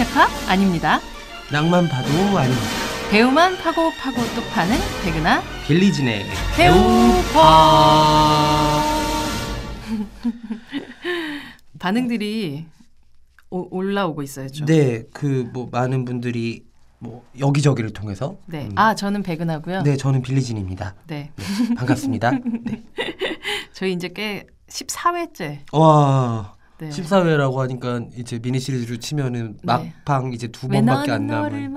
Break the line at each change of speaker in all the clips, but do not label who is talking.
국제파 아닙니다.
낭만 파도 아닙니다.
배우만 파고 파고 또 파는 백은하
빌리진의
배우파. 반응들이 오, 올라오고 있어요. 좀.
네, 그 뭐 많은 분들이 뭐 여기저기를 통해서
네.
음,
아 저는 백은하고요.
네, 저는 빌리진입니다.
네.
네, 반갑습니다. 네.
저희 이제 꽤 14회째.
와,
네.
14회라고 하니까 이제 미니 시리즈로 치면은
네.
막방 이제
두어
번밖에 안 남은.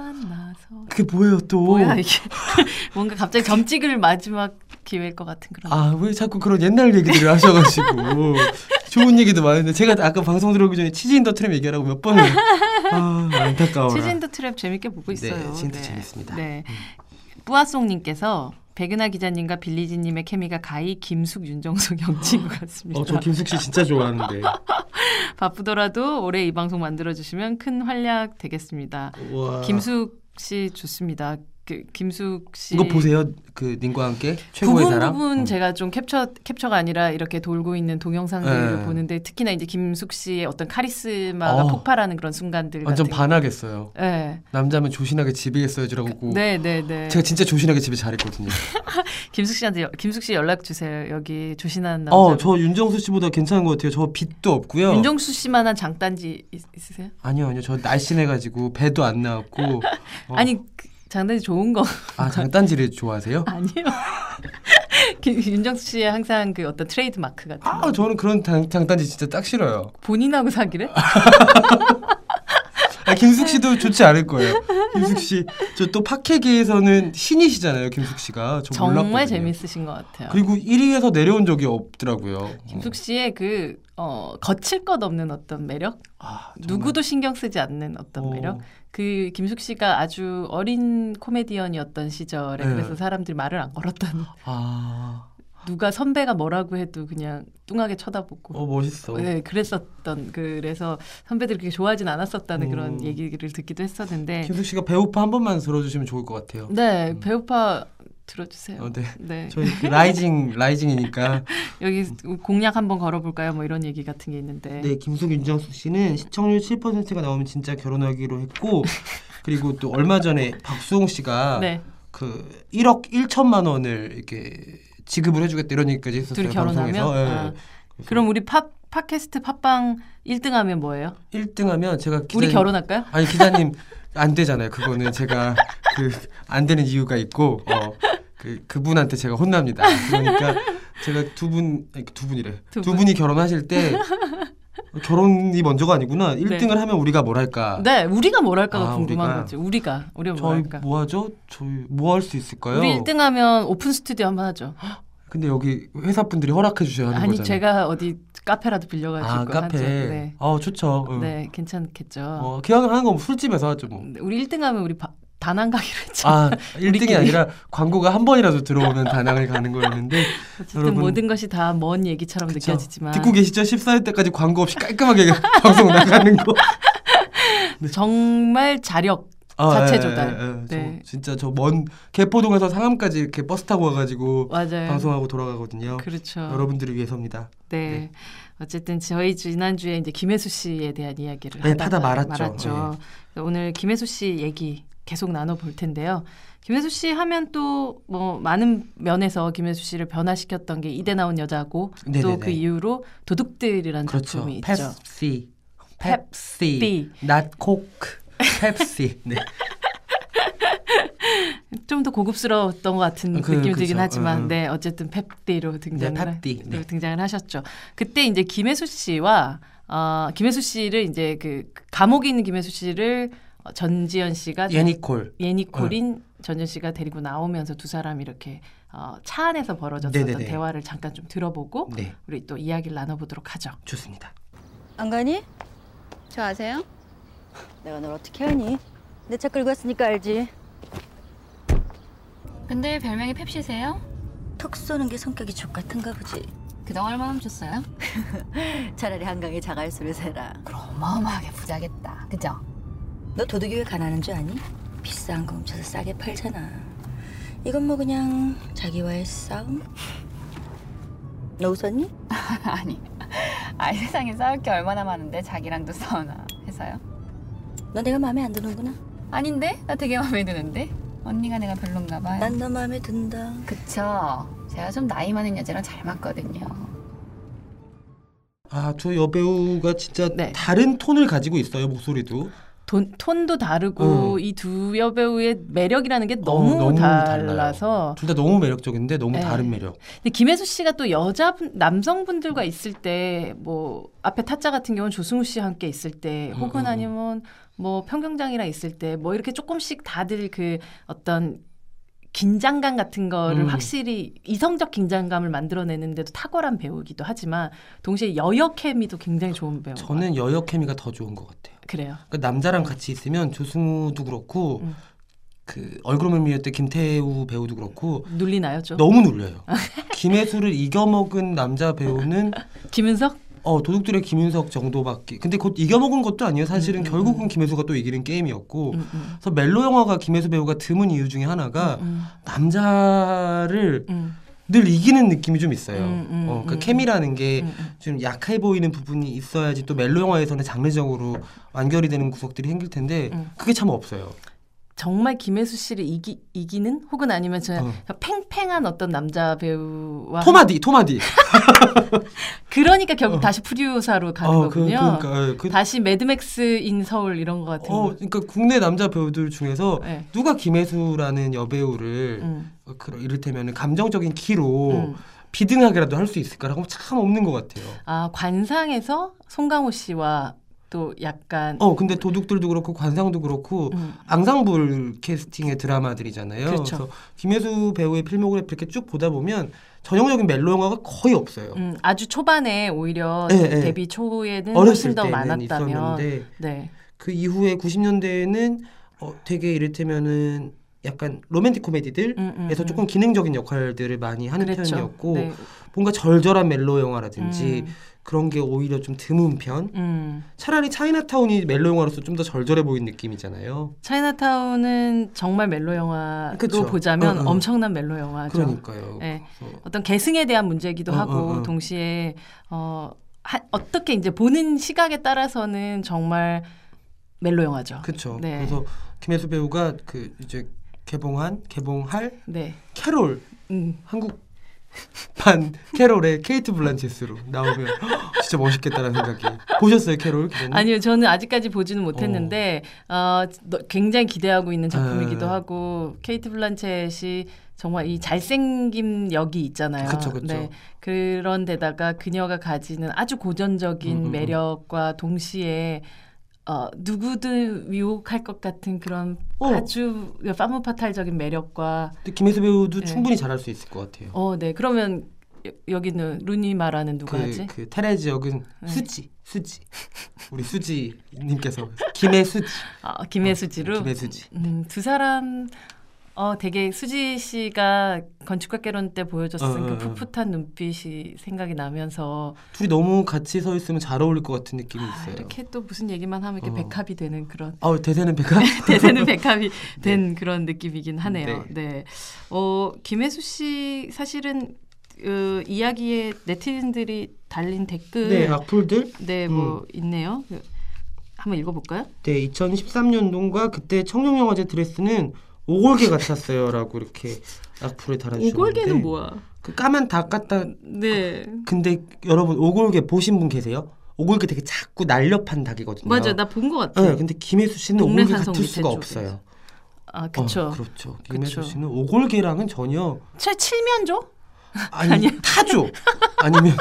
그게 뭐예요 또?
뭐야 이게 뭔가 갑자기 점 찍을 마지막 기회일 것 같은 그런.
아, 왜 자꾸 그런 옛날 얘기들을 하셔가지고 좋은 얘기도 많은데 제가 아까 방송 들어오기 전에 치즈 인 더 트랩 얘기하라고 몇 번을 아, 안타까워라.
치즈인 더 트랩 재밌게 보고 있어요.
네, 진짜 재밌습니다. 음.
네. 뿌아송님께서 백은하 기자님과 빌리지님의 케미가 가히 김숙, 윤정수 경지인 것 같습니다.
어, 저 김숙 씨 진짜 좋아하는데.
바쁘더라도 올해 이 방송 만들어주시면 큰 활약 되겠습니다.
와.
김숙 씨 좋습니다. 그 김숙 씨
이거 보세요. 그 님과 함께 최고의
부분
사람.
부분
음.
제가 좀 캡처 캡처가 아니라 이렇게 돌고 있는 동영상들을
네.
보는데 특히나 이제 김숙 씨의 어떤 카리스마가
어.
폭발하는 그런 순간들
완전 반하겠어요.
네.
남자면 조신하게 집에 있어야지라고.
네, 네, 네.
제가 진짜 조신하게 집에 잘했거든요.
김숙 씨한테 여- 김숙 씨 연락 주세요. 여기 조신한 남자.
어, 저 윤정수 씨보다 괜찮은 것 같아요. 저 빚도 없고요.
윤정수 씨만한 장단지 있, 있으세요?
아니요, 아니요. 저 날씬해가지고 배도 안 나왔고. 어.
아니 그 장단지 좋은 거
아 장단지를 좋아하세요?
아니에요. 김- 윤정수 씨의 항상 그 어떤 트레이드 마크 같은 거.
아, 저는 그런 장, 장단지 진짜 딱 싫어요.
본인하고 사기를?
아, 김숙 씨도 좋지 않을 거예요. 김숙 씨, 저 또 팟캐계에서는 신이시잖아요, 김숙 씨가. 저
정말
몰랐거든요.
재밌으신 것 같아요.
그리고 1위에서 내려온 적이 없더라고요.
김숙 씨의 그 어, 거칠 것 없는 어떤 매력,
아.
누구도 신경 쓰지 않는 어떤
어.
매력. 그 김숙 씨가 아주 어린 코미디언이었던 시절에
네.
그래서 사람들이 말을 안 걸었던
아,
누가 선배가 뭐라고 해도 그냥 뚱하게 쳐다보고
어 멋있어.
네, 그랬었던 그래서 선배들이 그렇게 좋아하진 않았었다는
음.
그런 얘기를 듣기도 했었는데
김숙 씨가 배우파 한 번만 들어주시면 좋을 것 같아요.
네
음.
배우파 들어주세요.
어, 네.
네
저희 그 라이징 라이징이니까
여기 공약 한번 걸어볼까요? 뭐 이런 얘기 같은 게 있는데
네 김숙 윤정수 씨는 시청률 7%가 나오면 진짜 결혼하기로 했고 그리고 또 얼마 전에 박수홍 씨가
네.
그 1억 1천만 원을 이렇게 지급을 해주겠다 이런 얘기까지 했었어요
둘이 결혼하면?
예.
아. 그럼 우리 팟 팟캐스트 팟빵 1등하면 뭐예요?
1등하면 제가 기자님,
우리 결혼할까요?
아니 기자님 안 되잖아요. 그거는 제가 그 안 되는 이유가 있고 어, 그 그분한테 제가 혼납니다. 그러니까 제가 두분두 분이래
두
두,
분.
분이 결혼하실 때 결혼이 먼저가 아니구나. 1등을 하면 우리가 뭘 할까?
네, 우리가 뭘 할까가
아,
궁금한
우리가?
거지. 우리가 우리가 뭘
저희
할까?
뭐 하죠? 저희 뭐 할 수 있을까요?
우리 1등하면 오픈 스튜디오 한번 하죠.
근데 여기 회사 분들이 허락해 주셔야 하는
아니
거잖아요.
제가 어디 카페라도 빌려가지고
아 카페.
하죠. 네.
어 좋죠. 응.
네, 괜찮겠죠.
어, 기왕 하는 거 술집에서 하죠 뭐.
우리 1등하면 우리 바, 다낭 가기로 했죠.
아 1등이
우리끼리.
아니라 광고가 한 번이라도 들어오면 다낭을 가는 거였는데 여러분,
모든 것이 다 먼 얘기처럼
그쵸?
느껴지지만
듣고 계시죠? 14회 때까지 광고 없이 깔끔하게 방송 나가는 거.
정말 자력 자체 조달.
예, 예,
네.
저 진짜 저 먼 개포동에서 상암까지 이렇게 버스 타고 와가지고
맞아요.
방송하고 돌아가거든요.
그렇죠.
여러분들을 위해서입니다.
네.
네.
어쨌든 저희 지난 주에 이제 김혜수 씨에 대한 이야기를
네,
하다
말았죠.
오늘 김혜수 씨 얘기 계속 나눠 볼 텐데요. 김혜수 씨 하면 또 뭐 많은 면에서 김혜수 씨를 변화시켰던 게 이대 나온 여자고 또. 그 이후로 도둑들이라는
그렇죠.
작품이 있죠.
펩시, 펩시,
펩시.
not 코크, 펩시. 네.
좀더 고급스러웠던 것 같은
그,
느낌이. 들긴 하지만
음.
네 어쨌든 펩디로 등장을
네, 펩디.
하-
네.
등장을 하셨죠. 그때 이제 김혜수 씨와 어, 김혜수 씨를 이제 그 감옥에 있는 김혜수 씨를 어, 전지현 씨가
예니콜.
예니콜인
어.
전지현 씨가 데리고 나오면서 두 사람이 이렇게 어, 차 안에서 벌어졌었던
네네네.
대화를 잠깐 좀 들어보고
네,
우리 또 이야기를 나눠보도록 하죠.
좋습니다.
안 가니?
저 아세요?
내가 널 어떻게 하니? 내 차 끌고 왔으니까 알지.
근데 별명이 펩시세요?
턱 쏘는 게 성격이 족 같은가 보지.
그동안 얼마 훔쳤어요?
차라리 한강에 자갈수를 세라.
그럼 어마어마하게 부자겠다. 그죠?
너 도둑이 왜 가난한 줄 아니? 비싼 거 훔쳐서 싸게 팔잖아. 이건 뭐 그냥 자기와의 싸움? 너 웃었니?
아니, 아이 세상에 싸울 게 얼마나 많은데 자기랑도 싸우나 해서요.
너 내가 마음에 안 드는구나.
아닌데? 나 되게 마음에 드는데? 언니가 내가 별론가 봐요.
난 너 마음에 든다.
그쵸. 제가 좀 나이 많은 여자랑 잘 맞거든요.
아, 저 여배우가 진짜
네.
다른 톤을 가지고 있어요, 목소리도.
돈, 톤도 다르고
어.
이두 여배우의 매력이라는 게 너무,
너무
달라서
둘 다 너무 매력적인데 너무
네.
다른 매력.
근데 김혜수 씨가 또 여자 남성분들과 있을 때 뭐 앞에 타짜 같은 경우는 조승우 씨와 함께 있을 때
음,
혹은
음, 음.
아니면 뭐 평경장이랑 있을 때 뭐 이렇게 조금씩 다들 그 어떤 긴장감 같은 거를
음.
확실히 이성적 긴장감을 만들어내는데도 탁월한 배우이기도 하지만 동시에 여여 케미도 굉장히 좋은 배우.
저는 여여 케미가 더 좋은 것 같아요.
그래요.
그러니까 남자랑 같이 있으면 조승우도 그렇고
음.
그 얼굴을 미울 때 김태우 배우도 그렇고
눌리나요 좀?
너무 놀려요. 김혜수를 이겨먹은 남자 배우는
김은석?
어 도둑들의 김윤석 정도밖에. 근데 곧 이겨먹은 것도 아니에요. 사실은
음, 음,
결국은 김혜수가 또 이기는 게임이었고.
음, 음.
그래서 멜로 영화가 김혜수 배우가 드문 이유 중에 하나가
음,
남자를
음,
늘 이기는 느낌이 좀 있어요.
음, 음,
어, 그
음.
케미라는 게
음, 음.
좀 약해 보이는 부분이 있어야지 또 멜로 영화에서는 장르적으로 완결이 되는 구석들이 생길 텐데
음.
그게 참 없어요.
정말 김혜수 씨를 이기, 이기는 혹은 아니면 저
어.
팽팽한 어떤 남자 배우와
톰 하디, 톰 하디.
그러니까 결국 다시 퓨리오사로 가는
어, 그,
거군요.
그러니까 어, 그,
다시 매드맥스 in 서울 이런 거 같은
어,
거.
그러니까 국내 남자 배우들 중에서
네.
누가 김혜수라는 여배우를
음,
어, 그런 이를테면 감정적인 키로
음.
비등하게라도 할 수 있을까라고 참 없는 것 같아요.
아 관상에서 송강호 씨와 또 약간
어, 근데 도둑들도 그렇고 관상도 그렇고
음,
앙상블 캐스팅의 드라마들이잖아요.
그렇죠.
래서 김혜수 배우의 필모그래피 이렇게 쭉 보다 보면 전형적인 멜로 영화가 거의 없어요.
음, 아주 초반에 오히려
예, 예.
데뷔 초에는
어렸을
훨씬 더
때는
많았다면
있었는데
네.
그 이후에 90년대에는 어, 되게 이를테면은 약간 로맨틱 코미디들에서
음, 음, 음.
조금 기능적인 역할들을 많이 하는
그랬죠.
편이었고
네.
뭔가 절절한 멜로 영화라든지
음,
그런 게 오히려 좀 드문 편.
음.
차라리 차이나타운이 멜로 영화로서 좀 더 절절해 보이는 느낌이잖아요.
차이나타운은 정말 멜로 영화로
그쵸.
보자면
어, 어.
엄청난 멜로 영화죠.
그러니까요.
네.
그래서
어떤 계승에 대한 문제이기도
어,
하고
어, 어.
동시에 어 하, 어떻게 이제 보는 시각에 따라서는 정말 멜로 영화죠.
그렇죠.
네.
그래서 김혜수 배우가 그 이제 개봉한 개봉할
네.
캐롤
음.
한국 판 캐롤의 케이트 블란체스로 나오면 진짜 멋있겠다라는 생각이 보셨어요 캐롤 기자님?
아니요, 저는 아직까지 보지는 못했는데 어, 너- 굉장히 기대하고 있는 작품이기도
아.
하고 케이트 블란쳇이 정말 이 잘생김 역이 있잖아요.
그쵸, 그쵸.
네, 그런 데다가 그녀가 가지는 아주 고전적인
음, 음, 음.
매력과 동시에 어, 누구든 유혹할 것 같은 그런
어.
아주 파무파탈적인 매력과
김혜수 배우도
네.
충분히 잘할 수 있을 것 같아요.
어, 네. 그러면 여, 여기는 루니 마라는 누가
그,
하지?
그 테레즈 역은
네.
수지 수지 우리 수지님께서 김혜수지
아, 김혜수지로.
김혜수지
음, 두 사람 어 되게 수지 씨가 건축학개론 때 보여줬던
어, 어,
그
어.
풋풋한 눈빛이 생각이 나면서
둘이 너무 같이 서 있으면 잘 어울릴 것 같은 느낌이
아,
있어요.
이렇게 또 무슨 얘기만 하면 이렇게
어.
백합이 되는 그런
아 대세는 백합?
대세는 백합이 된 그런 느낌이긴 하네요.
네.
네. 어 김혜수 씨 사실은 어, 이야기에 네티즌들이 달린 댓글
네 악플들
네, 뭐 있네요. 그, 한번 읽어볼까요?
네 2013년도인가 그때 청룡영화제 드레스는 오골개 같았어요라고 이렇게 악플을 달아주셨는데
오골개는 뭐야?
그 까만 닭 같다
네,
근데 여러분 오골개 보신 분 계세요? 오골개 되게 작고 날렵한 닭이거든요.
맞아, 나 본 것 같아.
네, 근데 김혜수 씨는 오골개 같을 수가
쪽에.
없어요.
아, 그쵸.
어, 그렇죠. 김혜수
그쵸.
씨는 오골개랑은 전혀
채 칠면조?
아니. 타조 아니면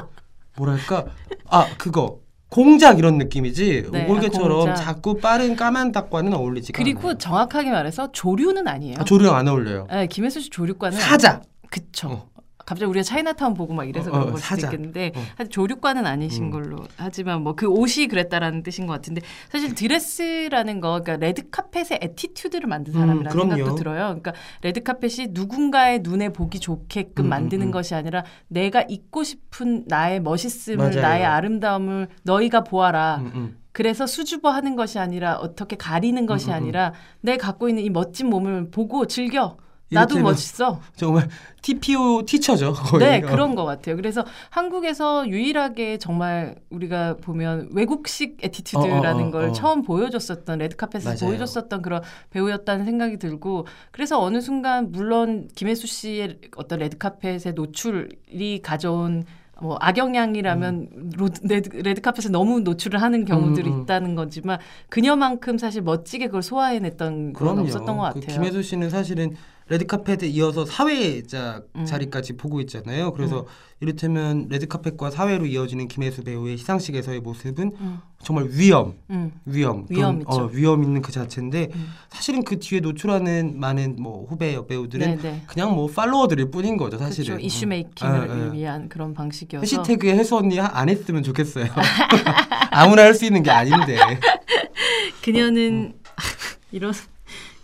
뭐랄까 아 그거 공작 이런 느낌이지
네,
오골개처럼
아.
작고 빠른 까만 닭과는 어울리지가
그리고
않아요.
정확하게 말해서 조류는 아니에요.
아, 조류랑 안 어울려요.
네, 김혜수 씨 조류과는
사자.
그쵸.
어.
갑자기 우리가 차이나타운 보고 막 이래서
어,
그런
어,
걸 수도
사자.
있겠는데
어.
조류과는 아니신
음.
걸로 하지만 뭐 그 옷이 그랬다라는 뜻인 것 같은데 사실 드레스라는 거 그러니까 레드 카펫의 attitude를 만든
음,
사람이라는
그럼요.
생각도 들어요. 그러니까 레드 카펫이 누군가의 눈에 보기 좋게끔
음,
만드는
음, 음.
것이 아니라 내가 입고 싶은 나의 멋있음을
맞아요.
나의 아름다움을 너희가 보아라.
음, 음.
그래서 수줍어 하는 것이 아니라 어떻게 가리는 것이
음, 음, 음.
아니라 내 갖고 있는 이 멋진 몸을 보고 즐겨. 나도 멋있어.
정말 TPO 티처죠. 거의.
네,
어.
그런 것 같아요. 그래서 한국에서 유일하게 정말 우리가 보면 외국식 에티튜드라는
어, 어, 어,
걸
어.
처음 보여줬었던 레드카펫에서. 보여줬었던 그런 배우였다는 생각이 들고 그래서 어느 순간 물론 김혜수 씨의 어떤 레드카펫의 노출이 가져온 뭐 악영향이라면 로- 레드, 레드카펫에 너무 노출을 하는 경우들이
음, 음.
있다는 거지만 그녀만큼 사실 멋지게 그걸 소화해냈던 건
그럼요.
없었던
것그
같아요.
김혜수 씨는 사실은 레드카펫에 이어서 사회자
음.
자리까지 보고 있잖아요. 그래서 이를테면 레드카펫과 사회로 이어지는 김혜수 배우의 시상식에서의 모습은
음,
정말 위험,
음.
위험,
위험.
어, 위험 있는 그 자체인데
음.
사실은 그 뒤에 노출하는 많은 뭐 후배 여배우들은
네, 네.
그냥 뭐 팔로워들일 뿐인 거죠, 사실은.
이슈
음.
메이킹을
예, 예.
위한 그런 방식이어서
해시태그에 해수 언니 하- 안 했으면 좋겠어요. 아무나 할 수 있는 게 아닌데.
그녀는 이런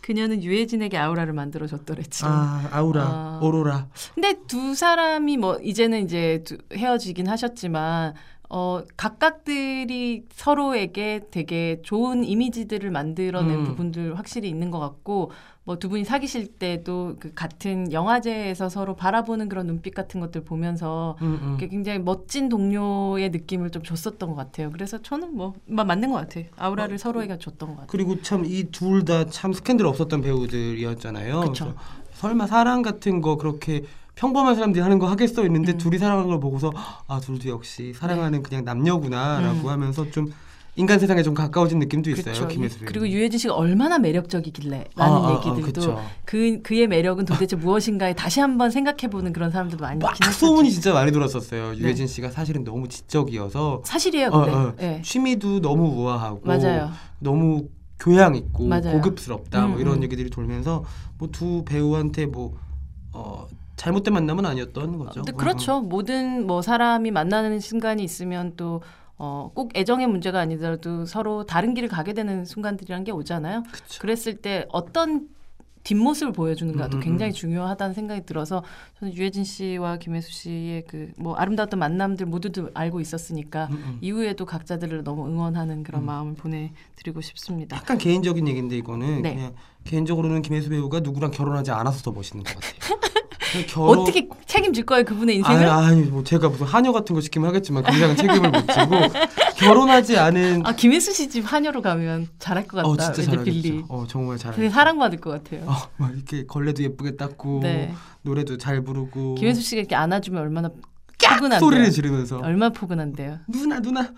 그녀는 유해진에게 아우라를 만들어 줬더랬죠.
아 아우라,
아.
오로라.
근데 두 사람이 뭐 이제는 이제 두- 헤어지긴 하셨지만 어 각각들이 서로에게 되게 좋은 이미지들을 만들어낸
음.
부분들 확실히 있는 것 같고 뭐 두 분이 사귀실 때도 그 같은 영화제에서 서로 바라보는 그런 눈빛 같은 것들 보면서
음, 음.
굉장히 멋진 동료의 느낌을 좀 줬었던 것 같아요. 그래서 저는 뭐 마- 맞는 것 같아요. 아우라를 서로에게 줬던 것 같아요.
그리고 참 이 둘 다 참 스캔들 없었던 배우들이었잖아요. 그래서 설마 사랑 같은 거 그렇게 평범한 사람들이 하는 거 하겠어 있는데
음.
둘이 사랑하는 걸 보고서 아 둘도 역시 사랑하는 그냥 남녀구나라고
음.
하면서 좀 인간 세상에 좀 가까워진 느낌도 있어요.
그렇죠.
김혜수.
그리고 유해진 씨가 얼마나 매력적이길래
아,
라는
아, 아,
얘기들도
그쵸.
그 그의 매력은 도대체 무엇인가에 다시 한번 생각해 보는 그런 사람들도 많이
막. 소문이 진짜 많이 돌았었어요.
네.
유해진 씨가 사실은 너무 지적이어서
사실이에요,
어,
근데.
어.
예.
취미도 너무 우아하고
맞아요.
너무 교양 있고
맞아요.
고급스럽다 뭐
음,
이런
음.
얘기들이 돌면서 뭐 두 배우한테 뭐 어, 잘못된 만남은 아니었던 거죠.
근데
어,
그렇죠. 모든 뭐 사람이 만나는 순간이 있으면 또 어, 꼭 애정의 문제가 아니더라도 서로 다른 길을 가게 되는 순간들이란 게 오잖아요.
그쵸.
그랬을 때 어떤 뒷모습을 보여주는가도
음, 음,
굉장히
음.
중요하다는 생각이 들어서 저는 유해진 씨와 김혜수 씨의 그 뭐 아름다웠던 만남들 모두도 알고 있었으니까
음, 음.
이후에도 각자들을 너무 응원하는 그런
음.
마음을 보내드리고 싶습니다.
약간 개인적인 얘기인데 이거는
네.
그냥 개인적으로는 김혜수 배우가 누구랑 결혼하지 않아서 더 멋있는 것 같아요. 그냥 결혼...
어떻게 책임질 거예요 그분의 인생을?
아니, 아니 뭐 제가 무슨 하녀 같은 거 시키면 하겠지만 그 이상은 책임을 못 지고 결혼하지 않은
아 김혜수 씨집 하녀로 가면 잘할 것 같다.
어 진짜 잘하겠죠. 어 정말
되게
잘하겠죠.
사랑받을 것 같아요.
어, 막 이렇게 걸레도 예쁘게 닦고
네.
노래도 잘 부르고
김혜수 씨가 이렇게 안아주면 얼마나
깍
포근한데요.
소리를 지르면서
얼마나 포근한데요.
누나 누나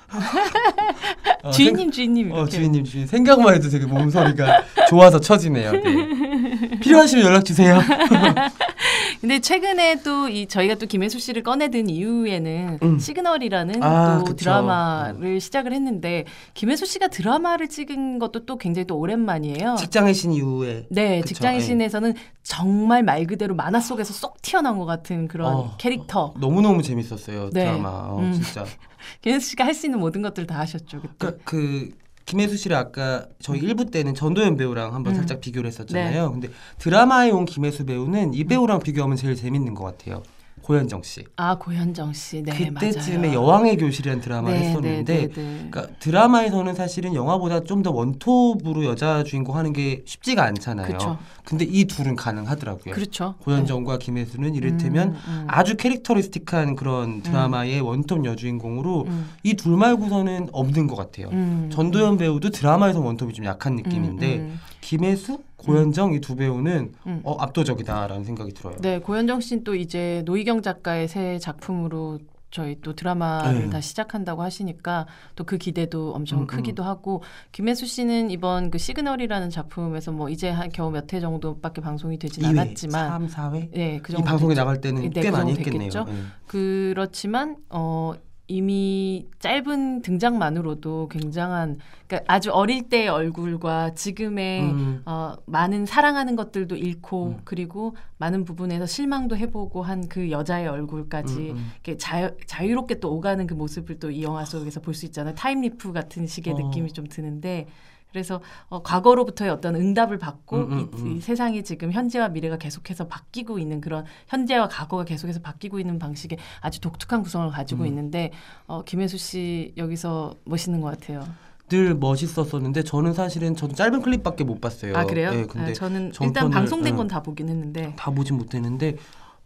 어,
주인님 주인님.
어 주인님 주인 생각만 해도 되게 몸소리가 좋아서 처지네요. 네. 필요하시면 연락 주세요.
근데 최근에 또 이 저희가 또 김혜수 씨를 꺼내든 이후에는
음.
시그널이라는
아,
또
그쵸.
드라마를 시작을 했는데 김혜수 씨가 드라마를 찍은 것도 또 굉장히 또 오랜만이에요.
직장의 신 이후에
네,
그쵸,
직장의
예.
신에서는 정말 말 그대로 만화 속에서 쏙 튀어나온 것 같은 그런
어.
캐릭터.
너무 너무 재밌었어요
네.
드라마. 어,
음.
진짜.
김혜수 씨가 할 수 있는 모든 것들을 다 하셨죠 그때.
그러니까 그 김혜수 씨를 아까 저희 1부 때는 전도연 배우랑 한번
음.
살짝 비교를 했었잖아요. 근데 드라마에 온 김혜수 배우는 이 배우랑 비교하면 제일 재밌는 것 같아요. 고현정 씨.
아 고현정 씨, 네
그때쯤에
맞아요.
여왕의 교실이라는 드라마를
네,
했었는데
네, 네, 네.
그러니까 드라마에서는 사실은 영화보다 좀 더 원톱으로 여자 주인공 하는 게 쉽지가 않잖아요.
그쵸.
근데 이 둘은 가능하더라고요.
그렇죠.
고현정과 김혜수는 이를테면
음, 음.
아주 캐릭터리스틱한 그런 드라마의 원톱 여주인공으로
음,
이둘 말고서는 없는 것 같아요.
음.
전도연 배우도 드라마에서 원톱이 좀 약한 느낌인데
음, 음.
김혜수, 고현정 이 두 배우는
음.
어, 압도적이다라는 생각이 들어요.
네, 고현정 씨는 또 이제 노희경 작가의 새 작품으로 저희 또 드라마를
네.
다 시작한다고 하시니까 또 그 기대도 엄청
음, 음.
크기도 하고 김혜수 씨는 이번 그 시그널이라는 작품에서 뭐 이제 한 겨우 몇 회 정도밖에 방송이 되진
2회,
않았지만
3, 4회
네,
그이
정도
방송에
됐죠.
나갈 때는
네,
꽤
그
많이 했겠네요. 네.
그렇지만 어 이미 짧은 등장만으로도 굉장한 그러니까 아주 어릴 때의 얼굴과 지금의
음.
어, 많은 사랑하는 것들도 잃고
음.
그리고 많은 부분에서 실망도 해보고 한 그 여자의 얼굴까지
음, 음.
이렇게 자유, 자유롭게 또 오가는 그 모습을 또 이 영화 속에서 볼 수 있잖아요. time leap 같은 식의
어.
느낌이 좀 드는데 그래서 어, 과거로부터의 어떤 응답을 받고
음, 음,
이,
음.
이 세상이 지금 현재와 미래가 계속해서 바뀌고 있는 그런 현재와 과거가 계속해서 바뀌고 있는 방식의 아주 독특한 구성을 가지고
음.
있는데 어, 김혜수 씨 여기서 멋있는 것 같아요.
늘 멋있었었는데 저는 사실은 저도 짧은 클립밖에 못 봤어요.
아 그래요?
예, 근데
아, 저는
전편을-
일단 방송된
예.
건다 보긴 했는데
다 보진 못했는데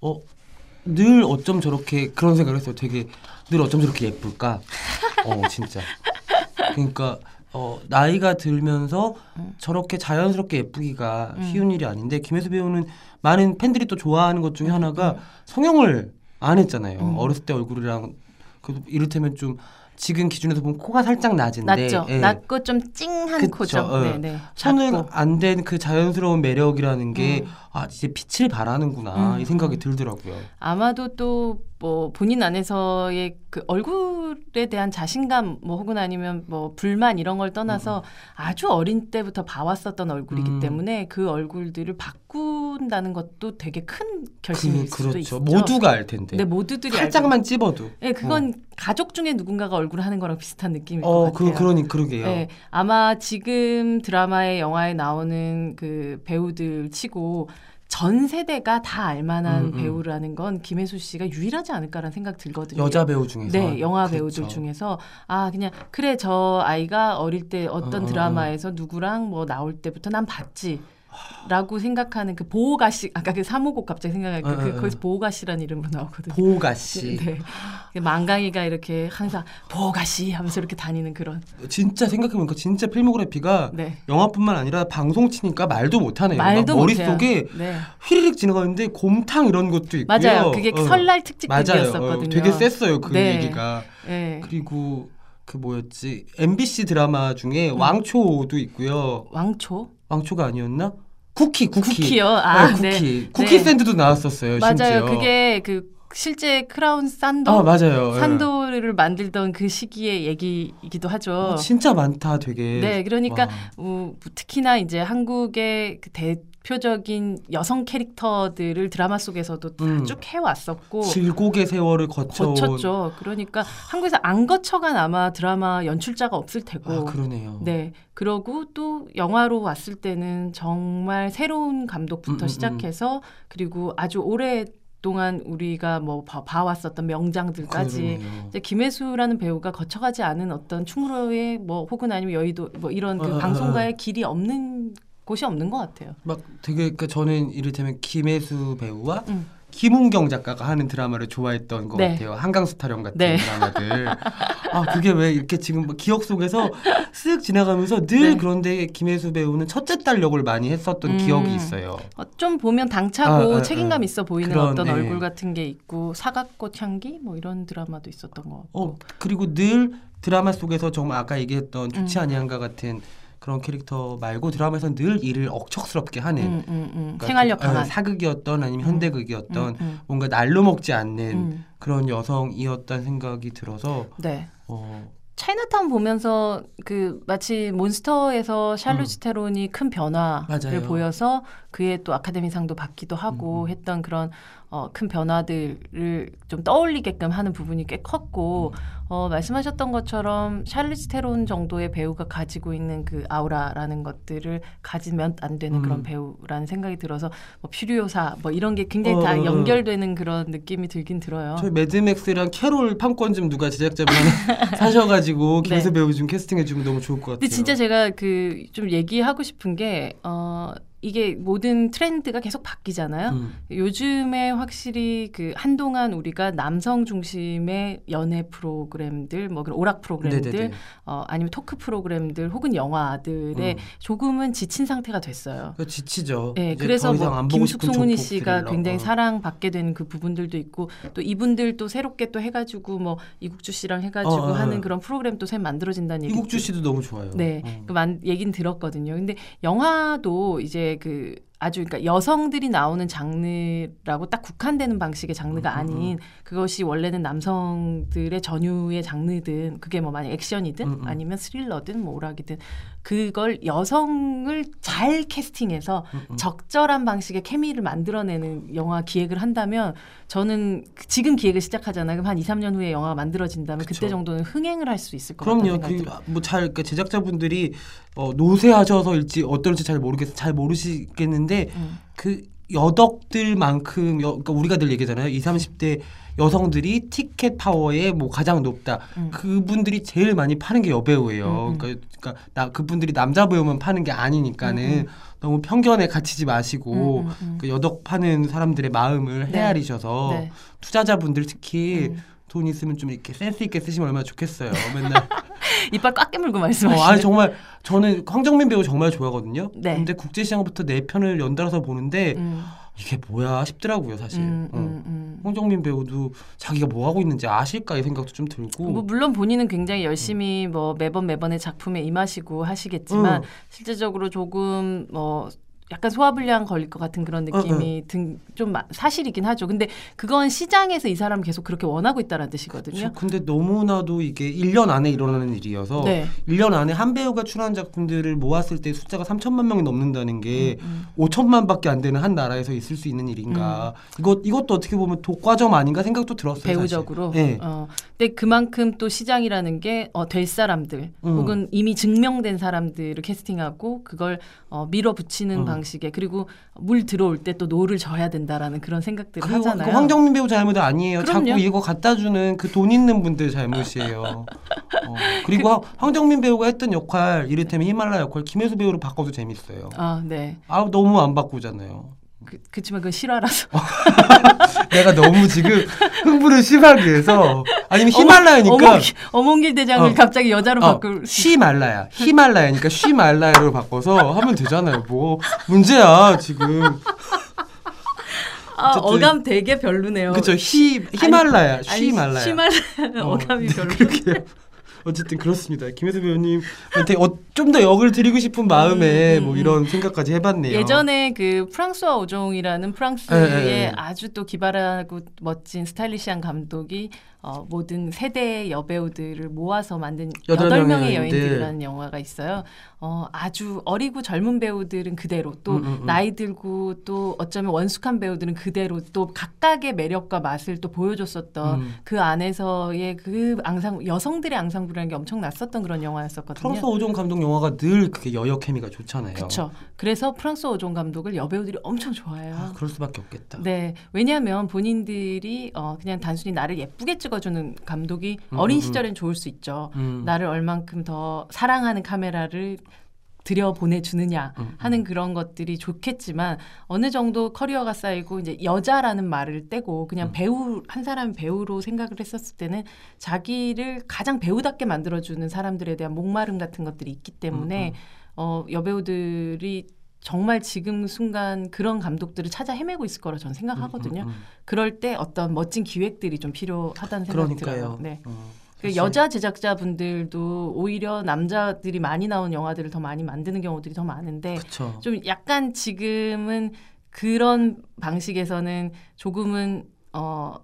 어 늘 어쩜 저렇게 그런 생각을 했어요. 되게 늘 어쩜 저렇게 예쁠까? 어 진짜. 그러니까 어 나이가 들면서
음.
저렇게 자연스럽게 예쁘기가
음.
쉬운 일이 아닌데 김혜수 배우는 많은 팬들이 또 좋아하는 것 중에
음,
하나가 성형을 안 했잖아요.
음.
어렸을 때 얼굴이랑 그 이를테면 좀 지금 기준에서 보면 코가 살짝 낮은데
낮죠.
예.
낮고 좀 찡한
그쵸,
코죠.
어.
네네.
손은
작고.
안된 그 자연스러운 매력이라는 게
음.
아, 이제 빛을 발하는구나
음,
이 생각이
음.
들더라고요.
아마도 또 뭐 본인 안에서의 그 얼굴에 대한 자신감 뭐 혹은 아니면 뭐 불만 이런 걸 떠나서 아주 어린 때부터 봐왔었던 얼굴이기
음.
때문에 그 얼굴들을 바꾼다는 것도 되게 큰 결심일
그,
수도
그렇죠.
있죠.
모두가 알 텐데.
네, 모두들이
살짝만 찝어도.
네, 그건 가족 중에 누군가가 얼굴을 하는 거랑 비슷한 느낌일
어, 것그
같아요.
그러니 그러게요.
네, 아마 지금 드라마에 영화에 나오는 그 배우들 치고 전 세대가 다 알만한
음, 음.
배우라는 건 김혜수 씨가 유일하지 않을까라는 생각 들거든요.
여자 배우 중에서.
네, 영화
그렇죠.
배우들 중에서 아 그냥 그래 저 아이가 어릴 때 어떤
어, 어,
드라마에서 누구랑 뭐 나올 때부터 난 봤지. 라고 생각하는 그 보호가씨 아까 그 사모곡 갑자기 생각하니까
어,
그
어, 어.
거기서 보호가씨라는 이름으로 나오거든요.
보가 씨.
네. 그 망강이가 이렇게 항상 보호가씨 하면서 이렇게 다니는 그런
진짜 생각해보니까 진짜 필모그래피가
네.
영화뿐만 아니라 방송 치니까 말도 못하네요.
말도.
머릿속에
네.
휘리릭 지나가는데 곰탕 이런 것도 있고요.
맞아요. 그게
어.
설날
맞아요.
특집극이었었거든요.
어, 되게 셌어요 그
네.
얘기가.
네.
그리고 그 뭐였지 MBC 드라마 중에
음.
왕초도 있고요.
왕초?
왕초가 아니었나? 쿠키 쿠키.
쿠키요. 아,
네,
네.
쿠키. 쿠키
네.
샌드도 나왔었어요.
맞아요.
심지어.
그게 그 실제 크라운 산도
아 맞아요. 예.
산도를 만들던 그 시기의 얘기이기도 하죠.
어, 진짜 많다 되게.
네, 그러니까
와.
어, 특히나 이제 한국의 그 대 표적인 여성 캐릭터들을 드라마 속에서도 다
음.
쭉 해왔었고
질곡의 세월을 거쳐온.
거쳤죠. 그러니까 한국에서 안 거쳐간 아마 드라마 연출자가 없을 테고.
아 그러네요.
네. 그러고 또 영화로 왔을 때는 정말 새로운 감독부터
음, 음,
시작해서 그리고 아주 오랫동안 우리가 뭐 봐, 봐왔었던 명장들까지. 이제 김혜수라는 배우가 거쳐가지 않은 어떤 충무로의 뭐 혹은 아니면 여의도 뭐 이런 그
어, 어,
방송가의 길이 없는 곳이 없는 것 같아요.
막 되게 그 저는 이를테면 김혜수 배우와
음.
김은경 작가가 하는 드라마를 좋아했던 것
네.
같아요. 한강수 타령 같은
네.
드라마들. 아 그게 왜 이렇게 지금 뭐 기억 속에서 쓱 지나가면서 늘
네.
그런데 김혜수 배우는 첫째 딸 역을 많이 했었던
음.
기억이 있어요.
어, 좀 보면 당차고
아, 아,
책임감
아.
있어 보이는
그런,
어떤
네.
얼굴 같은 게 있고 사각꽃 향기 뭐 이런 드라마도 있었던 것 같고.
어 그리고 늘 드라마 속에서 정말 아까 얘기했던 좋지
음.
아니한가 같은 그런 캐릭터 말고 드라마에서 늘 일을 억척스럽게 하는
음, 음, 음.
그러니까
생활력
좀, 어,
강한.
사극이었던 아니면
음.
현대극이었던
음, 음.
뭔가 날로 먹지 않는
음.
그런 여성이었다는 생각이 들어서
네.
어,
차이나타운 보면서 그 마치 몬스터에서 샬루지 테론이 큰 변화를
음. 맞아요.
보여서 그의 또 아카데미상도 받기도 하고. 했던 그런 어, 큰 변화들을 좀 떠올리게끔 하는 부분이 꽤 컸고
음.
어, 말씀하셨던 것처럼 샬리즈 테론 정도의 배우가 가지고 있는 그 아우라라는 것들을 가지면 안 되는
음.
그런 배우라는 생각이 들어서 뭐 퓨리오사 뭐 이런 게 굉장히 다
어, 어, 어.
연결되는 그런 느낌이 들긴 들어요.
저희 매드맥스랑 캐롤 판권 좀 누가 제작자분 사셔가지고
네.
김혜수 배우 좀 캐스팅해 주면 너무 좋을 것 같아요.
근데 진짜 제가 그 좀 얘기하고 싶은 게 어, 이게 모든 트렌드가 계속 바뀌잖아요.
음.
요즘에 확실히 그 한동안 우리가 남성 중심의 연애 프로그램들, 뭐 그런 오락 프로그램들,
네네네.
어, 아니면 토크 프로그램들 혹은 영화들에
음.
조금은 지친 상태가 됐어요.
그 지치죠.
네, 그래서 뭐
조폭
씨가. 굉장히
어.
사랑받게 되는 그 부분들도 있고 또 이분들 또 새롭게 또 해가지고 뭐 이국주 씨랑 해가지고
어, 어, 어.
하는 그런 프로그램도 새 만들어진다는 얘기.
이국주 씨도 너무 좋아요.
네,
어.
그 만, 얘긴 들었거든요. 근데 영화도 이제 그 아주 그러니까 여성들이 나오는 장르라고 딱 국한되는 방식의 장르가
음, 음,
아닌 그것이 원래는 남성들의 전유의 장르든 그게 뭐 만약 액션이든
음, 음.
아니면 스릴러든 뭐 오락이든 그걸 여성을 잘 캐스팅해서
음, 음.
적절한 방식의 케미를 만들어내는 영화 기획을 한다면 저는 그 지금 기획을 시작하잖아요. 그럼 한 2, 3년 후에 영화가 만들어진다면. 그때 정도는 흥행을 할 수 있을 것 같다는
그럼요. 그뭐잘 그러니까 제작자분들이 어, 노세하셔서일지 어떨지 잘 모르겠 잘 모르시겠는데
음.
그 여덕들만큼 여, 그러니까 우리가 늘 얘기잖아요. 20, 30대 여성들이 티켓 파워에 뭐 가장 높다.
음.
그분들이 제일 많이 파는 게 여배우예요.
음, 음.
그러니까, 그러니까 나 그분들이 남자 배우만 파는 게 아니니까는
음, 음.
너무 편견에 갇히지 마시고
음, 음, 음.
그 여덕 파는 사람들의 마음을
네.
헤아리셔서
네.
투자자분들 특히
음.
돈 있으면 좀 이렇게 센스 있게 쓰시면 얼마나 좋겠어요. 맨날
이빨 꽉 깨물고
어,
말씀하시네.
아니 정말 저는 황정민 배우 정말 좋아하거든요.
네.
근데 국제시장부터 네 편을 연달아서 보는데
음,
이게 뭐야 싶더라고요 사실.
음,
어.
음, 음.
황정민 배우도 자기가 뭐 하고 있는지 아실까 이 생각도 좀 들고.
뭐 물론 본인은 굉장히 열심히 뭐 매번 매번의 작품에 임하시고 하시겠지만
음.
실제적으로 조금 뭐 약간 소화불량 걸릴 것 같은 그런
어,
느낌이 든좀 사실이긴 하죠. 근데 그건 시장에서 이 사람 계속 그렇게 원하고 있다는 뜻이거든요.
그쵸. 근데 너무나도 이게 1년 안에 일어나는 일이어서
네.
1년 안에 한 배우가 출연한 작품들을 모았을 때 숫자가 3천만 명이 넘는다는 게
음,
5천만밖에 안 되는 한 나라에서 있을 수 있는 일인가. 이것 이것도 어떻게 보면 독과점 아닌가 생각도 들었어요.
배우적으로.
네.
어, 근데 그만큼 또 시장이라는 게 어, 될 사람들
음.
혹은 이미 증명된 사람들을 캐스팅하고 그걸 어, 밀어붙이는
음.
방식에 그리고 물 들어올 때 또 노를 져야 된다라는 그런 생각들을
그, 그
하잖아요.
황정민 배우 잘못 아니에요.
그럼요.
자꾸 이거 갖다 주는 그 돈 있는 분들 잘못이에요. 어, 그리고 황- 황정민 배우가 했던 역할 이를테면 히말라야 역할 김혜수 배우로 바꿔도 재밌어요.
아, 네.
아 너무 안 바꾸잖아요.
그, 그치만 그건 실화라서.
내가 너무 지금 흥분을 심하게 해서 아니면 히말라야니까
엄홍, 엄홍길 대장을
어.
갑자기 여자로
어,
바꿀
쉬말라야 히말라야니까 쉬말라야로 바꿔서 하면 되잖아요. 뭐 문제야 지금.
아, 어감 되게 별로네요.
그쵸 히 히말라야 쉬말라야.
히말라야
어,
어감이 별로.
그렇게 어쨌든 그렇습니다. 김혜수 배우님한테 어, 좀더 역을 드리고 싶은 마음에
음, 음,
뭐
음.
이런 생각까지 해봤네요.
예전에 그 프랑스와 오종이라는
예,
프랑스의
예, 예.
아주 또 기발하고 멋진 스타일리시한 감독이 어, 모든 세대의 여배우들을 모아서 만든
여덟 명의
명의
여인들.
여인들이라는 영화가 있어요. 어, 아주 어리고 젊은 배우들은 그대로 또
음, 음, 음.
나이 들고 또 어쩌면 원숙한 배우들은 그대로 또 각각의 매력과 맛을 또 보여줬었던
음.
그 안에서의 그 앙상 여성들의 앙상블이라는 게 엄청 났었던 그런 영화였었거든요.
프랑스 오종 감독 영화가 늘 그게 여여 케미가 좋잖아요.
그렇죠. 그래서 프랑스 오종 감독을 여배우들이 엄청 좋아해요.
아, 그럴 수밖에 없겠다.
네, 왜냐하면 본인들이 어, 그냥 단순히 나를 예쁘게 찍어 주는 감독이
음,
어린
음,
시절엔 좋을 수 있죠.
음.
나를 얼만큼 더 사랑하는 카메라를 들여 보내주느냐
음,
하는 그런 것들이 좋겠지만 어느 정도 커리어가 쌓이고 이제 여자라는 말을 떼고 그냥
음.
배우 한 사람 배우로 생각을 했었을 때는 자기를 가장 배우답게 만들어주는 사람들에 대한 목마름 같은 것들이 있기 때문에
음, 음.
어, 여배우들이 정말 지금 순간 그런 감독들을 찾아 헤매고 있을 거라 저는 생각하거든요.
음, 음, 음.
그럴 때 어떤 멋진 기획들이 좀 필요하다는 생각이
그러니까요.
들어요. 네.
어,
그 여자 제작자분들도 오히려 남자들이 많이 나온 영화들을 더 많이 만드는 경우들이 더 많은데
그쵸.
좀 약간 지금은 그런 방식에서는 조금은 어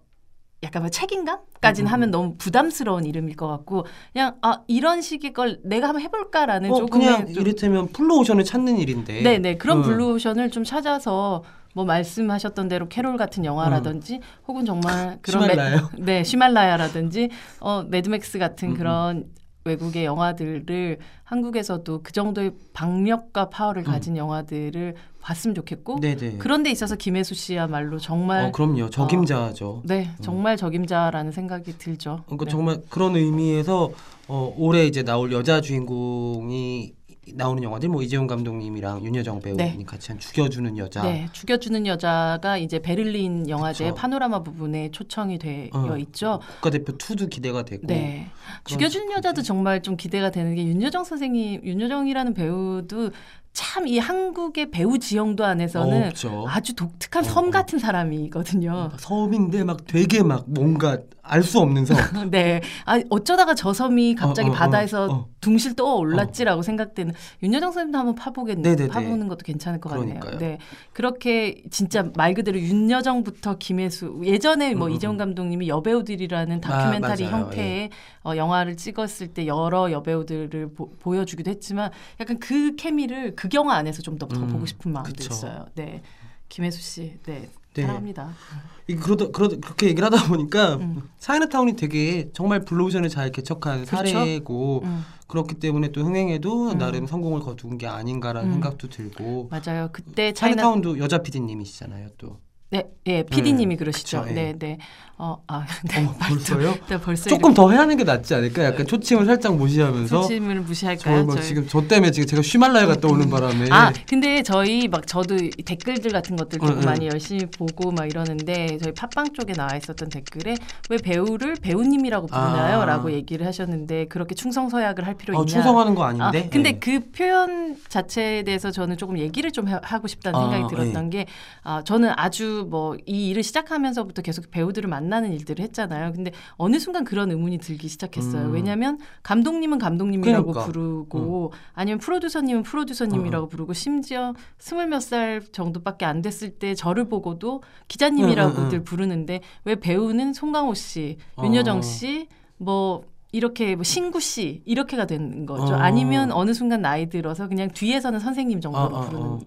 약간 뭐 책임감까지는
음, 음,
하면
음.
너무 부담스러운 이름일 것 같고 그냥 아 이런 식의 걸 내가 한번 해볼까라는
어,
조금의
그냥
좀
이를테면 블루오션을 찾는 일인데.
네네 그런
어.
블루오션을 좀 찾아서 뭐 말씀하셨던 대로 캐롤 같은 영화라든지 혹은 정말 그런
음. 쉬말라요?
매, 네 쉬말라야라든지 어 매드맥스 같은
음,
그런 외국의 영화들을 한국에서도 그 정도의 박력과 파워를 가진 영화들을 봤으면 좋겠고
음. 네네.
그런 데 있어서 김혜수 씨야말로 정말
어, 그럼요. 적임자죠.
네 정말 적임자라는 생각이 들죠.
그러니까
네.
정말 그런 의미에서 어, 올해 이제 나올 여자 주인공이 나오는 영화들 뭐 이재용 감독님이랑 윤여정 배우님
네.
같이 한 죽여주는 여자.
네, 죽여주는 여자가 이제 베를린 영화제
그쵸.
파노라마 부분에 초청이 되어
어,
있죠.
국가대표 투도 기대가 되고.
네. 죽여주는 여자도 정말 좀 기대가 되는 게 윤여정 선생님, 윤여정이라는 배우도 참 이 한국의 배우 지형도 안에서는
어.
아주 독특한
어,
섬
어.
같은 사람이거든요.
섬인데 막 되게 막 뭔가 알 수 없는 섬.
네. 아, 어쩌다가 저 섬이 갑자기
어, 어, 어,
바다에서
어.
둥실 떠 올랐지라고 생각되는 윤여정 선생님도 한번 파보겠,
네네네.
파보는 것도 괜찮을 것 같네요.
그러니까요.
네. 그렇게 진짜 말 그대로 윤여정부터 김혜수 예전에 뭐
음, 음,
이재용
음.
감독님이 여배우들이라는 다큐멘터리
맞아요. 예.
형태의 어, 영화를 찍었을 때 여러 여배우들을 보, 여주기도 했지만 약간 그 케미를 그 영화 안에서 좀더
음,
보고 싶은 마음도
그쵸.
있어요. 네. 김혜수 씨. 네.
네.
사랑합니다.
이 그러다 그러다 그렇게 얘기를 하다 보니까
음.
차이나타운이 되게 정말 블루오션을 잘 개척한
그렇죠.
사례고
음,
그렇기 때문에 또 흥행에도
음.
나름 성공을 거둔 게 아닌가라는
음.
생각도 들고
맞아요. 그때 차이나
차이나 타운도 여자 PD님이시잖아요 또.
네, 예, PD님이
네,
그러시죠.
그쵸, 예.
네, 네. 어, 아, 네.
어, 벌써요?
네, 벌써
조금 더 해야 하는 게 낫지 않을까? 약간 초침을 살짝 무시하면서
초침을 무시할까요?
저뭐
저희?
지금 저 때문에 지금 제가 휘말라야 갔다 오는 바람에
아, 근데 저희 막 저도 이 댓글들 같은 것들 조금
응, 응.
많이 열심히 보고 막 이러는데 저희 팟빵 쪽에 나와 있었던 댓글에 왜 배우를 배우님이라고 부르나요?
아.
라고 얘기를 하셨는데 그렇게 충성서약을 할 필요
어,
있냐?
충성하는 거
아,
아닌데.
근데
예.
그 표현 자체에 대해서 저는 조금 얘기를 좀 하- 하고 싶다는
아,
생각이 들었던 게 아, 저는 아주 뭐 이 일을 시작하면서부터 계속 배우들을 만나는 일들을 했잖아요. 근데 어느 순간 그런 의문이 들기 시작했어요.
음.
왜냐하면 감독님은 감독님이라고
그러니까.
부르고 아니면 프로듀서님은 프로듀서님이라고 부르고 심지어 스물 몇 살 정도밖에 안 됐을 때 저를 보고도 기자님이라고들
응, 응, 응.
부르는데 왜 배우는 송강호 씨, 윤여정
어.
씨, 뭐 이렇게 뭐 신구 씨 이렇게가 되는 거죠.
어.
아니면 어느 순간 나이 들어서 그냥 뒤에서는 선생님 정도로
어, 어,
부르는
어.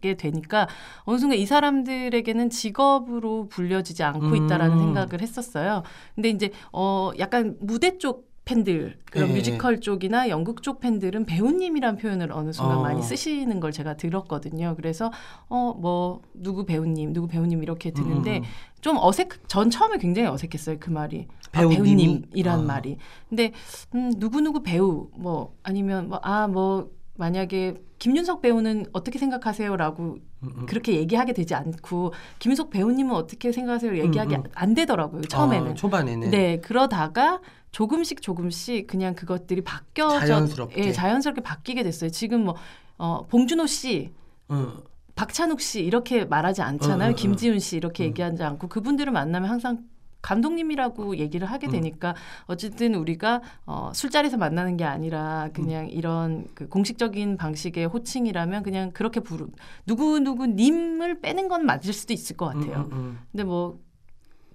게 되니까 어느 순간 이 사람들에게는 직업으로 불려지지 않고
음.
있다라는 생각을 했었어요. 근데 이제 어 약간 무대 쪽 팬들 그런
예,
뮤지컬 쪽이나 연극 쪽 팬들은 배우님이란 표현을 어느 순간
어.
많이 쓰시는 걸 제가 들었거든요. 그래서 어 뭐 누구 배우님, 누구 배우님 이렇게 드는데
음.
좀 어색. 전 처음에 굉장히 어색했어요 그 말이. 아,
배우님이?
배우님이란
아.
말이. 근데 음, 누구 누구 배우 뭐 아니면 뭐 아뭐 만약에 김윤석 배우는 어떻게 생각하세요라고
음, 음.
그렇게 얘기하게 되지 않고 김윤석 배우님은 어떻게 생각하세요 얘기하기
음, 음.
안 되더라고요 처음에는.
아, 초반에는
네, 그러다가 조금씩 조금씩 그냥 그것들이 바뀌어져
자연스럽게.
예, 자연스럽게 바뀌게 됐어요. 지금 뭐 어, 봉준호 씨,
응.
박찬욱 씨 이렇게 말하지 않잖아요.
응, 응,
김지훈 씨 이렇게
응.
얘기하지 않고 그분들을 만나면 항상 감독님이라고 얘기를 하게
응.
되니까 어쨌든 우리가 어, 술자리에서 만나는 게 아니라 그냥 이런 그 공식적인 방식의 호칭이라면 그냥 그렇게 부르 누구 누구 님을 빼는 건 맞을 수도 있을 것 같아요.
음, 음,
근데 뭐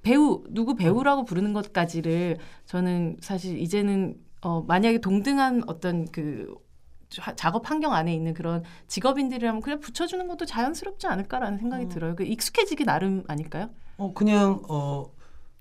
배우 누구 배우라고 부르는 것까지를 저는 사실 이제는 어 만약에 동등한 어떤 그 자- 작업 환경 안에 있는 그런 직업인들이라면 그냥 붙여주는 것도 자연스럽지 않을까라는 생각이
음.
들어요. 그 익숙해지기 나름 아닐까요?
어 그냥 어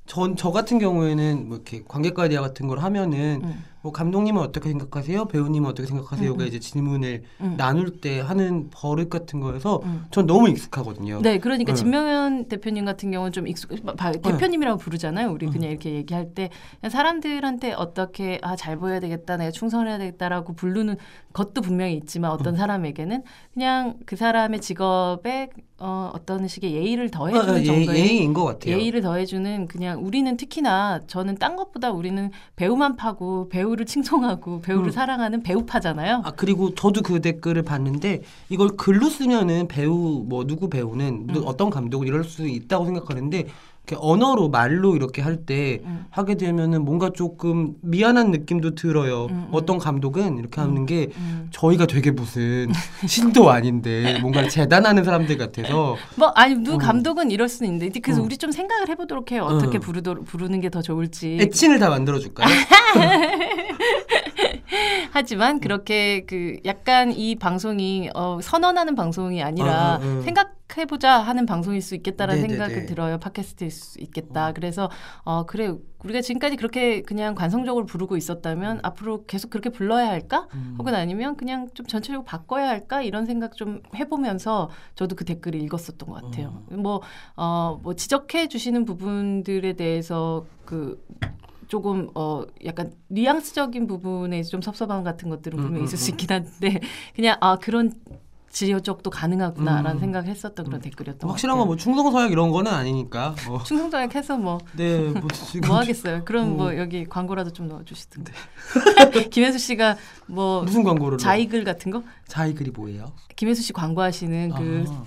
전 저 같은 경우에는 뭐 이렇게 관객과대화 같은 걸 하면은
음.
뭐 감독님은 어떻게 생각하세요? 배우님은 어떻게 생각하세요가
음, 음.
이제 질문을
음.
나눌 때 하는 버릇 같은 거여서
음.
전 너무 익숙하거든요.
네, 그러니까
네.
진명현 대표님 같은 경우는 좀 익숙, 바- 대표님이라고 부르잖아요. 우리
음.
그냥 이렇게 얘기할 때 사람들한테 어떻게 아 잘 보여야 되겠다, 내가 충성해야 되겠다라고 부르는 것도 분명히 있지만
음.
어떤 사람에게는 그냥 그 사람의 직업에 어, 어떤 식의 예의를 더해주는
어, 예,
정도의
예의인 것 같아요.
예의를 더해주는 그냥 우리는 특히나 저는 딴 것보다 우리는 배우만 파고 배우를 칭송하고 배우를
음.
사랑하는 배우파잖아요.
아 그리고 저도 그 댓글을 봤는데 이걸 글로 쓰면은 배우 뭐 누구 배우는 누-
음.
어떤 감독은 이럴 수 있다고 생각하는데 언어로 말로 이렇게 할때
음.
하게 되면은 뭔가 조금 미안한 느낌도 들어요.
음, 음.
어떤 감독은 이렇게 하는 게
음.
저희가 되게 무슨 신도 아닌데 뭔가 재단하는 사람들 같아서
뭐 아니 누
음.
감독은 이럴 수는 있는데 그래서
음.
우리 좀 생각을 해보도록 해요. 어떻게
음.
부르도, 부르는 게 더 좋을지.
애칭을 다 만들어 줄까요?
하지만 그렇게 그 약간 이 방송이 어, 선언하는 방송이 아니라
어, 어, 어.
생각해보자 하는 방송일 수 있겠다라는
네네네.
생각이 들어요. 팟캐스트일 수 있겠다. 그래서 어 그래 우리가 지금까지 그렇게 그냥 관성적으로 부르고 있었다면 앞으로 계속 그렇게 불러야 할까?
음.
혹은 아니면 그냥 좀 전체적으로 바꿔야 할까 이런 생각 좀 해보면서 저도 그 댓글을 읽었었던 것 같아요. 뭐어 뭐 지적해 주시는 부분들에 대해서 그 조금 어 약간 뉘앙스적인 부분에 좀 섭섭함 같은 것들은
음,
분명히
음,
있을 수
음.
있긴 한데 그냥 아 그런 지적도 가능하구나라는
음.
생각을 했었던 그런
음.
댓글이었던
확실한 것건뭐 충성서약 이런 거는 아니니까. 뭐.
충성도약 해서 뭐
네, 뭐
뭐 하겠어요. 그럼
음.
뭐 여기 광고라도 좀 넣어주시던데. 김혜수 씨가 뭐
무슨 광고를
자이글 같은 거?
자이글이 뭐예요?
김혜수 씨 광고하시는 그,
아.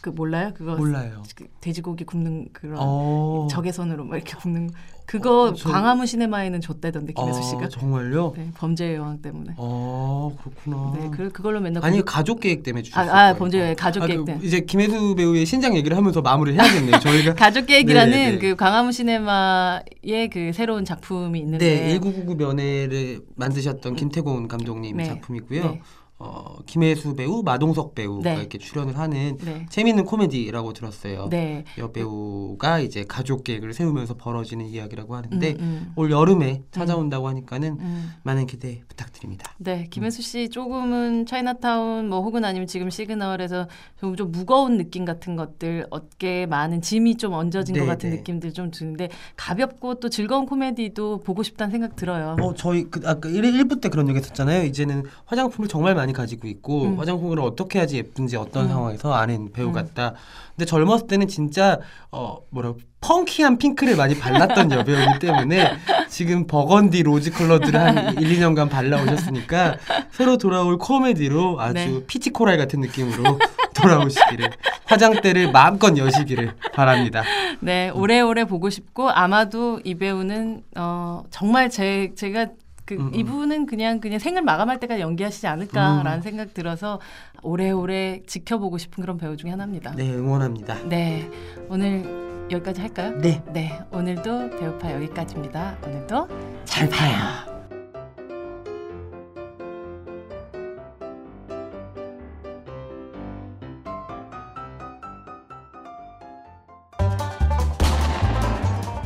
그 몰라요? 그거
몰라요.
그 돼지고기 굽는 그런
어.
적외선으로 막 이렇게 굽는 거. 그거
어, 저-
광화문 시네마에는 줬대던데 김혜수
아,
씨가.
정말요?
네, 범죄의 여왕 때문에.
아 그렇구나.
네, 그, 그걸로 맨날
아니
구-
가족 계획 때문에
아,
주셨어요.
아 범죄의 여왕 가족
아,
계획
그,
때문에.
이제 김혜수 배우의 신작 얘기를 하면서 마무리를 해야겠네요. 저희가
가족 계획이라는
네, 네.
그 광화문 시네마의 그 새로운 작품이 있는데
네 1999 면회를 만드셨던 김태곤 감독님
네.
작품이고요.
네.
어, 김혜수 배우, 마동석 배우가
네.
이렇게 출연을 하는
네.
재미있는 코미디라고 들었어요.
네.
여배우가 이제 가족 계획을 세우면서 벌어지는 이야기라고 하는데
음, 음.
올 여름에 찾아온다고 하니까는
음.
많은 기대 부탁드립니다.
네, 김혜수 씨 조금은 차이나타운 뭐 혹은 아니면 지금 시그널에서 좀, 좀 무거운 느낌 같은 것들 어깨에 많은 짐이 좀 얹어진
네,
것 같은
네.
느낌들 좀 드는데 가볍고 또 즐거운 코미디도 보고 싶다는 생각 들어요.
어 저희 그 아까 1, 1부 때 그런 얘기 했었잖아요. 이제는 화장품을 정말 많이 가지고 있고
음.
화장품을 어떻게 해야지 예쁜지 어떤
음.
상황에서 아는 배우
음.
같다. 근데 젊었을 때는 진짜 어 뭐라 펑키한 핑크를 많이 발랐던 여배우이기 때문에 지금 burgundy rose 컬러들을 한 1, 2년간 발라오셨으니까 새로 돌아올 코미디로 아주
네.
peach coral 같은 느낌으로 돌아오시기를 화장대를 마음껏 여시기를 바랍니다.
네, 오래오래 보고 싶고 아마도 이 배우는 어 정말 제 제가 그
음, 음.
이분은 그냥 그냥 생을 마감할 때까지 연기하시지 않을까라는 생각 들어서 오래오래 지켜보고 싶은 그런 배우 중에 하나입니다.
네 응원합니다.
네, 오늘 여기까지 할까요?
네.
네, 오늘도 배우파 여기까지입니다. 오늘도
잘 봐요.